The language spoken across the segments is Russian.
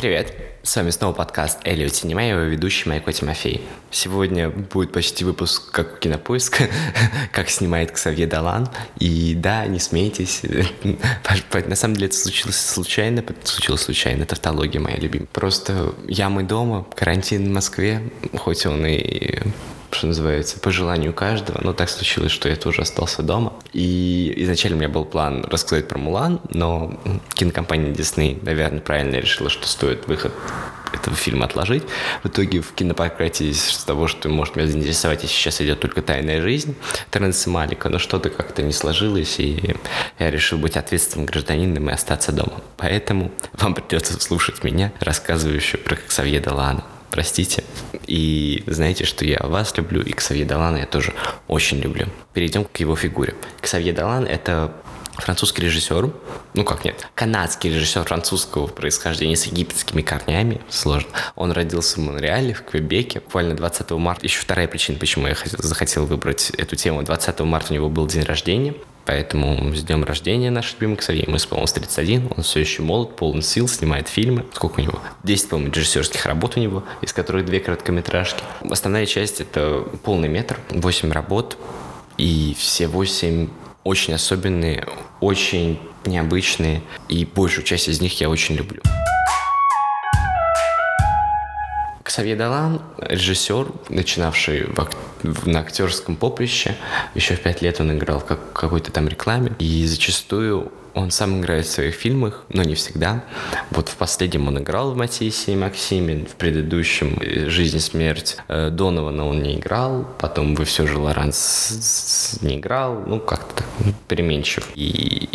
Привет! С вами снова подкаст Элио Синема, его ведущий Майко Тимофей. Сегодня будет почти выпуск как у Кинопоиска, как снимает Ксавье Далан. И да, не смейтесь, на самом деле это случилось случайно, случилось случайно, тавтология моя любимая. Просто я мы дома, карантин в Москве, хоть он и что называется, по желанию каждого. Но так случилось, что я тоже остался дома. И изначально у меня был план рассказать про Мулан, но кинокомпания Disney, наверное, правильно решила, что стоит выход этого фильма отложить. В итоге в кинопократии с того, что может меня заинтересовать, и сейчас идет только «Тайная жизнь» Теренса Малика, но что-то как-то не сложилось, и я решил быть ответственным гражданином и остаться дома. Поэтому вам придется слушать меня, рассказывающую про Ксавье Далана простите. И знаете, что я вас люблю, и Ксавье Далана я тоже очень люблю. Перейдем к его фигуре. Ксавье Далан – это французский режиссер, ну как нет, канадский режиссер французского происхождения с египетскими корнями, сложно. Он родился в Монреале, в Квебеке, буквально 20 марта. Еще вторая причина, почему я захотел выбрать эту тему. 20 марта у него был день рождения, Поэтому с днем рождения наш любимый Ксавье. Ему исполнилось 31, он все еще молод, полон сил, снимает фильмы. Сколько у него? 10, по-моему, режиссерских работ у него, из которых две короткометражки. Основная часть — это полный метр, 8 работ, и все 8 очень особенные, очень необычные, и большую часть из них я очень люблю. Ксавье Далан, режиссер, начинавший в, ак- на актерском поприще. Еще в пять лет он играл как в какой-то там рекламе. И зачастую он сам играет в своих фильмах, но не всегда. Вот в последнем он играл в Матиссе и Максиме, в предыдущем э, «Жизнь и смерть» э, Донована он не играл, потом «Вы все же Лоранс» не играл, ну как-то так, ну, переменчив. И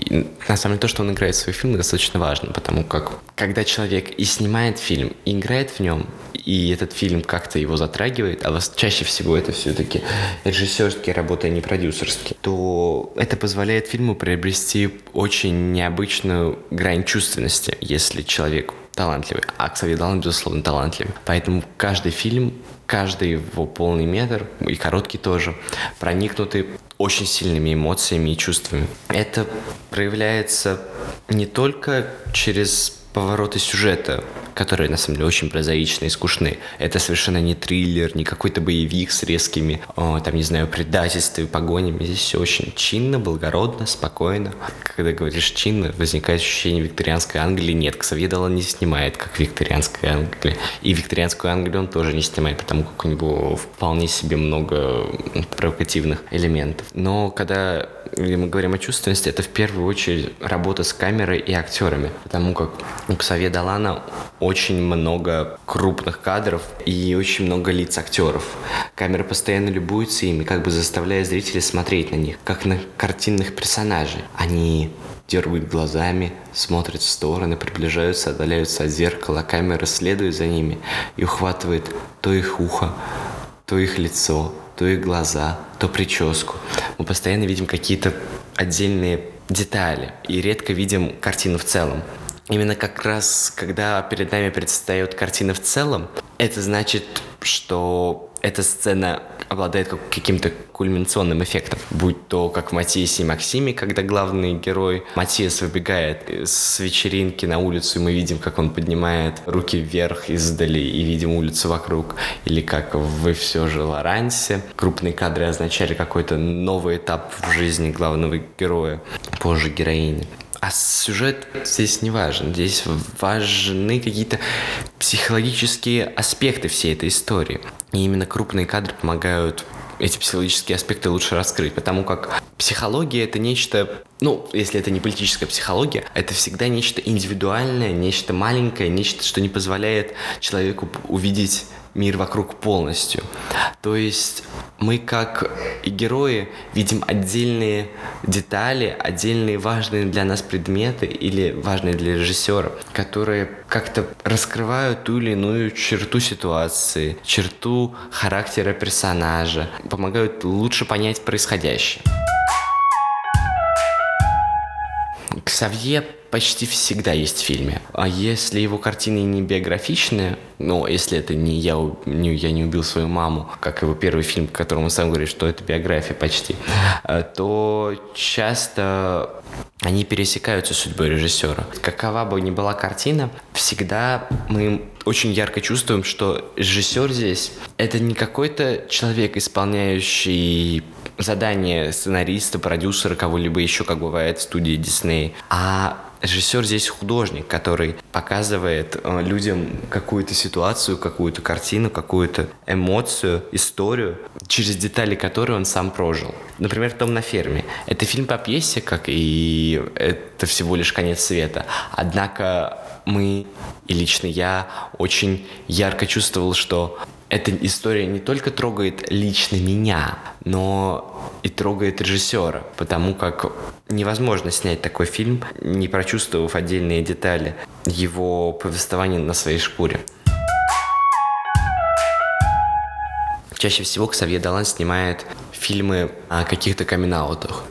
на самом деле то, что он играет в свои фильмы, достаточно важно, потому как когда человек и снимает фильм, и играет в нем, и этот фильм как-то его затрагивает, а вас чаще всего это все-таки режиссерские работы, а не продюсерские, то это позволяет фильму приобрести очень необычную грань чувственности, если человек талантливый. А Ксавье Далан, безусловно, талантливый. Поэтому каждый фильм, каждый его полный метр, и короткий тоже, проникнуты очень сильными эмоциями и чувствами. Это проявляется не только через повороты сюжета, которые на самом деле очень прозаичные и скучные. Это совершенно не триллер, не какой-то боевик с резкими, о, там, не знаю, предательствами, погонями. Здесь все очень чинно, благородно, спокойно. Когда говоришь чинно, возникает ощущение викторианской Англии. Нет, Ксавье Далан не снимает, как викторианская Англия. И викторианскую Англию он тоже не снимает, потому как у него вполне себе много провокативных элементов. Но когда мы говорим о чувственности, это в первую очередь работа с камерой и актерами. Потому как у Ксавье Далана очень много крупных кадров и очень много лиц актеров. Камера постоянно любуется ими, как бы заставляя зрителей смотреть на них, как на картинных персонажей. Они дергают глазами, смотрят в стороны, приближаются, отдаляются от зеркала, камера следует за ними и ухватывает то их ухо, то их лицо, то их глаза, то прическу. Мы постоянно видим какие-то отдельные детали и редко видим картину в целом. Именно как раз, когда перед нами предстает картина в целом, это значит, что эта сцена обладает каким-то кульминационным эффектом. Будь то, как в Матиасе и Максиме, когда главный герой Матиас выбегает с вечеринки на улицу, и мы видим, как он поднимает руки вверх издали и видим улицу вокруг. Или как вы все же Лорансе. Крупные кадры означали какой-то новый этап в жизни главного героя, позже героини. А сюжет здесь не важен. Здесь важны какие-то психологические аспекты всей этой истории. И именно крупные кадры помогают эти психологические аспекты лучше раскрыть, потому как психология это нечто, ну, если это не политическая психология, это всегда нечто индивидуальное, нечто маленькое, нечто, что не позволяет человеку увидеть мир вокруг полностью. То есть мы как и герои видим отдельные детали, отдельные важные для нас предметы или важные для режиссера, которые как-то раскрывают ту или иную черту ситуации, черту характера персонажа, помогают лучше понять происходящее. Ксавье почти всегда есть в фильме. А если его картины не биографичные, ну, если это не я, не я не убил свою маму, как его первый фильм, в котором он сам говорит, что это биография почти, э, то часто они пересекаются судьбой режиссера. Какова бы ни была картина, всегда мы очень ярко чувствуем, что режиссер здесь это не какой-то человек, исполняющий задание сценариста, продюсера, кого-либо еще, как бывает в студии Дисней, а режиссер здесь художник, который показывает э, людям какую-то ситуацию, какую-то картину, какую-то эмоцию, историю, через детали которой он сам прожил. Например, «Том на ферме». Это фильм по пьесе, как и это всего лишь конец света. Однако мы, и лично я, очень ярко чувствовал, что эта история не только трогает лично меня, но и трогает режиссера, потому как невозможно снять такой фильм, не прочувствовав отдельные детали его повествования на своей шкуре. Чаще всего Ксавье Далан снимает фильмы о каких-то камин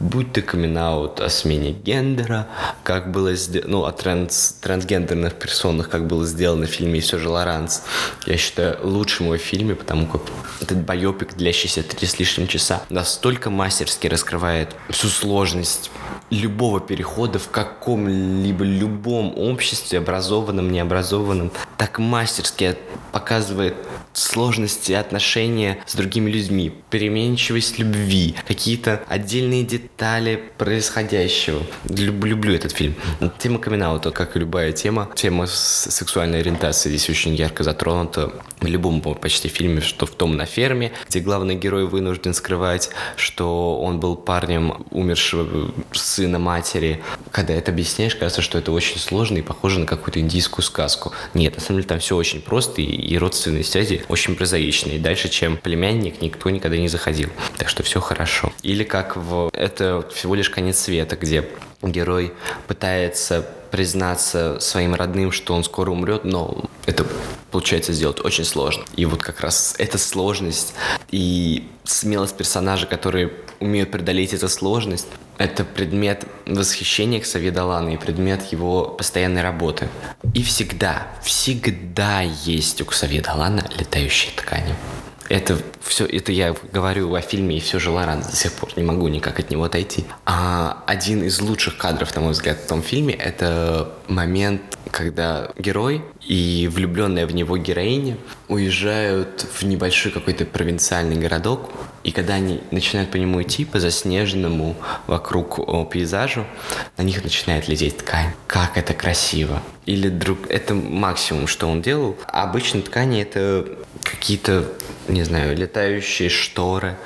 Будь то камин о смене гендера, как было сделано, ну, о транс, трансгендерных персонах, как было сделано в фильме «И все же Лоранс». Я считаю, лучшим его фильме, потому как этот байопик, длящийся три с лишним часа, настолько мастерски раскрывает всю сложность любого перехода в каком-либо любом обществе, образованном, необразованном, так мастерски показывает сложности отношения с другими людьми, переменчивость любви, какие-то отдельные детали происходящего. Люб, люблю этот фильм. Тема камин как и любая тема, тема сексуальной ориентации здесь очень ярко затронута в любом почти фильме, что в том на ферме, где главный герой вынужден скрывать, что он был парнем умершего сына матери. Когда это объясняешь, кажется, что это очень сложно и похоже на какую-то индийскую сказку. Нет, на самом деле там все очень просто, и, и родственные связи очень прозаичные. Дальше, чем племянник, никто никогда не заходил. Так что все хорошо. Или как в «Это всего лишь конец света», где герой пытается признаться своим родным, что он скоро умрет, но это получается сделать очень сложно. И вот как раз эта сложность и смелость персонажа, которые умеют преодолеть эту сложность, это предмет восхищения к Савидалана и предмет его постоянной работы. И всегда, всегда есть у Савидалана летающие ткани. Это все, это я говорю о фильме и все же Лоран до сих пор не могу никак от него отойти. А один из лучших кадров, на мой взгляд, в том фильме, это момент, когда герой и влюбленная в него героиня уезжают в небольшой какой-то провинциальный городок, и когда они начинают по нему идти, по заснеженному вокруг пейзажу, на них начинает лететь ткань. Как это красиво! Или друг... Это максимум, что он делал. Обычно ткани это какие-то, не знаю, летающие шторы,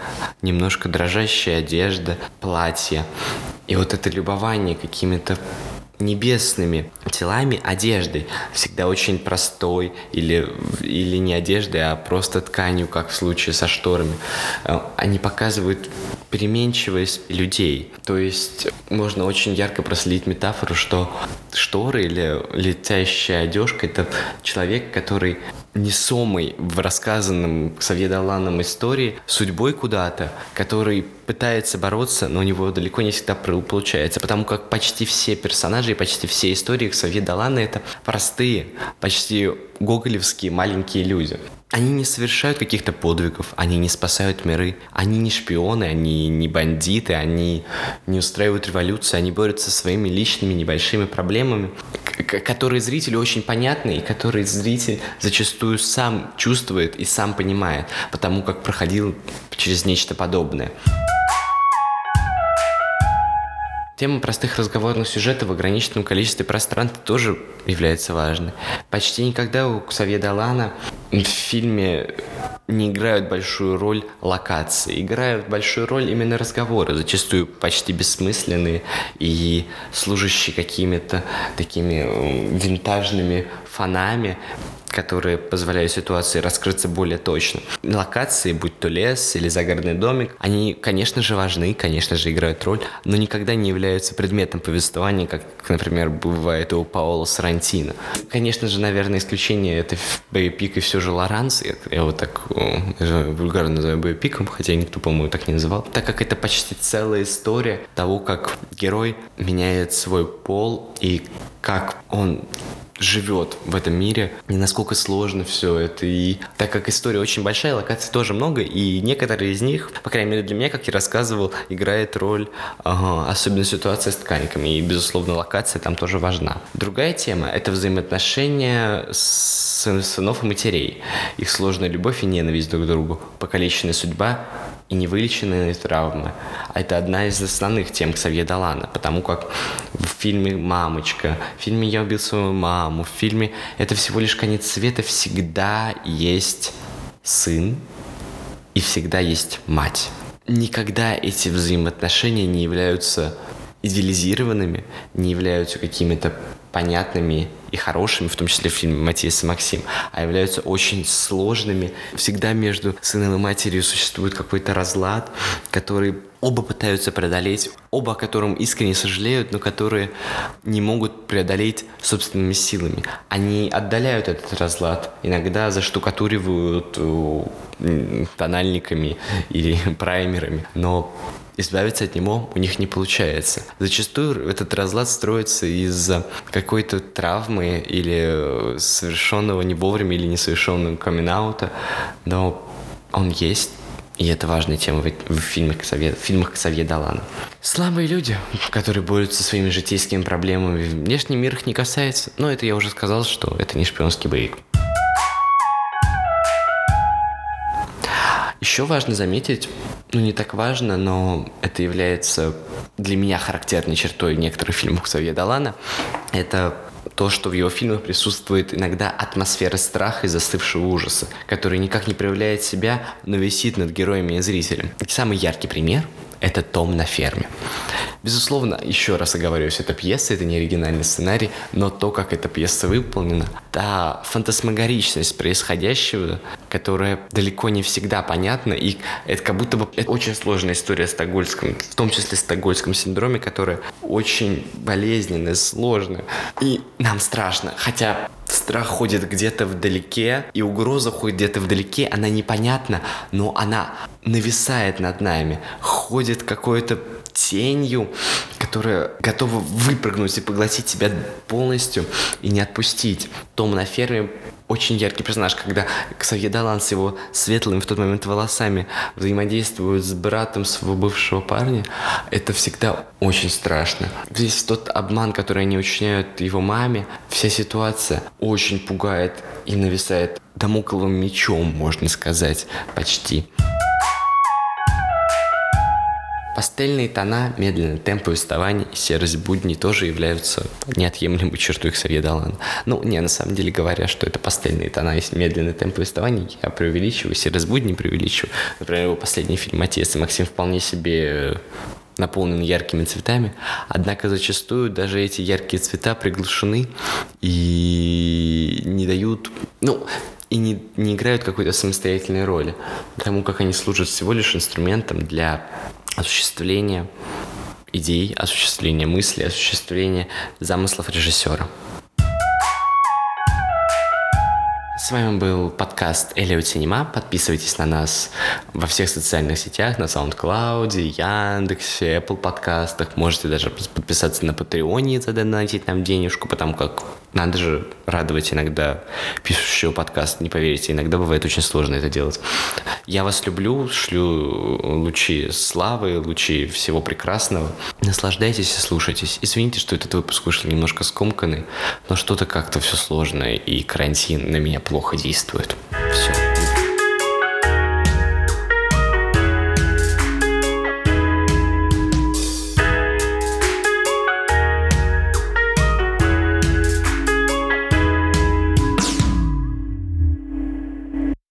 немножко дрожащая одежда, платья. И вот это любование какими-то небесными телами одеждой, всегда очень простой, или, или не одеждой, а просто тканью, как в случае со шторами. Э, они показывают переменчивость людей. То есть можно очень ярко проследить метафору, что шторы или летящая одежка — это человек, который несомый в рассказанном Савьедаланом истории судьбой куда-то, который пытается бороться, но у него далеко не всегда получается, потому как почти все персонажи и почти все истории Савьедалана — это простые, почти гоголевские маленькие люди. Они не совершают каких-то подвигов, они не спасают миры, они не шпионы, они не бандиты, они не устраивают революции, они борются со своими личными небольшими проблемами, которые зрителю очень понятны и которые зритель зачастую сам чувствует и сам понимает, потому как проходил через нечто подобное. Тема простых разговорных сюжетов в ограниченном количестве пространства тоже является важной. Почти никогда у Ксавье Далана в фильме не играют большую роль локации. Играют большую роль именно разговоры, зачастую почти бессмысленные и служащие какими-то такими винтажными фонами, которые позволяют ситуации раскрыться более точно. Локации, будь то лес или загородный домик, они, конечно же, важны, конечно же, играют роль, но никогда не являются предметом повествования, как, например, бывает у Паола Сарантино. Конечно же, наверное, исключение это боепик и все же Лоранс. Я вот так вульгарно называю боепиком, хотя никто, по-моему, так не называл. Так как это почти целая история того, как герой меняет свой пол и как он живет в этом мире, и насколько сложно все это. И так как история очень большая, локаций тоже много, и некоторые из них, по крайней мере для меня, как я рассказывал, играет роль, ага, особенно ситуация с тканиками. И, безусловно, локация там тоже важна. Другая тема — это взаимоотношения сынов и матерей. Их сложная любовь и ненависть друг к другу, покалеченная судьба и невылеченные травмы. А это одна из основных тем Ксавье Далана, потому как в фильме «Мамочка», в фильме «Я убил свою маму», в фильме «Это всего лишь конец света» всегда есть сын и всегда есть мать. Никогда эти взаимоотношения не являются идеализированными, не являются какими-то понятными и хорошими, в том числе в фильме «Матиас и Максим», а являются очень сложными. Всегда между сыном и матерью существует какой-то разлад, который оба пытаются преодолеть, оба о котором искренне сожалеют, но которые не могут преодолеть собственными силами. Они отдаляют этот разлад, иногда заштукатуривают тональниками или праймерами, но избавиться от него у них не получается. Зачастую этот разлад строится из-за какой-то травмы или совершенного не вовремя или несовершенного камин но он есть. И это важная тема в, в фильмах, Ксавье, в фильмах Ксавье Далана. Слабые люди, которые борются со своими житейскими проблемами, внешний мир их не касается. Но это я уже сказал, что это не шпионский боевик. Еще важно заметить, ну не так важно, но это является для меня характерной чертой некоторых фильмов Ксавье Далана, это то, что в его фильмах присутствует иногда атмосфера страха и застывшего ужаса, который никак не проявляет себя, но висит над героями и зрителем. Самый яркий пример – это «Том на ферме». Безусловно, еще раз оговорюсь, это пьеса, это не оригинальный сценарий, но то, как эта пьеса выполнена, та фантасмагоричность происходящего, которая далеко не всегда понятна, и это как будто бы это очень сложная история стокгольском, в том числе стокгольском синдроме, которая очень болезненная, сложная, и нам страшно, хотя страх ходит где-то вдалеке, и угроза ходит где-то вдалеке, она непонятна, но она нависает над нами, ходит какое-то тенью, которая готова выпрыгнуть и поглотить тебя полностью и не отпустить. Том на ферме очень яркий персонаж, когда Ксавье Далан с его светлыми в тот момент волосами взаимодействует с братом своего бывшего парня, это всегда очень страшно. Здесь тот обман, который они учиняют его маме, вся ситуация очень пугает и нависает домокловым мечом, можно сказать, почти. Пастельные тона, медленный темп повествования и серость будней тоже являются неотъемлемой чертой Ксавье Далана. Ну, не, на самом деле говоря, что это пастельные тона и медленный темп повествования, я преувеличиваю, серость будней преувеличиваю. Например, его последний фильм «Отец» и Максим вполне себе наполнен яркими цветами, однако зачастую даже эти яркие цвета приглушены и не дают, ну, и не, не играют какой-то самостоятельной роли, потому как они служат всего лишь инструментом для осуществления идей, осуществления мыслей, осуществления замыслов режиссера. С вами был подкаст Элиот Синема. Подписывайтесь на нас во всех социальных сетях, на SoundCloud, Яндексе, Apple подкастах. Можете даже подписаться на Патреоне и задонатить нам денежку, потому как надо же радовать иногда пишущего подкаст. Не поверите, иногда бывает очень сложно это делать. Я вас люблю, шлю лучи славы, лучи всего прекрасного. Наслаждайтесь и слушайтесь. Извините, что этот выпуск вышел немножко скомканный, но что-то как-то все сложное, и карантин на меня плохо действует.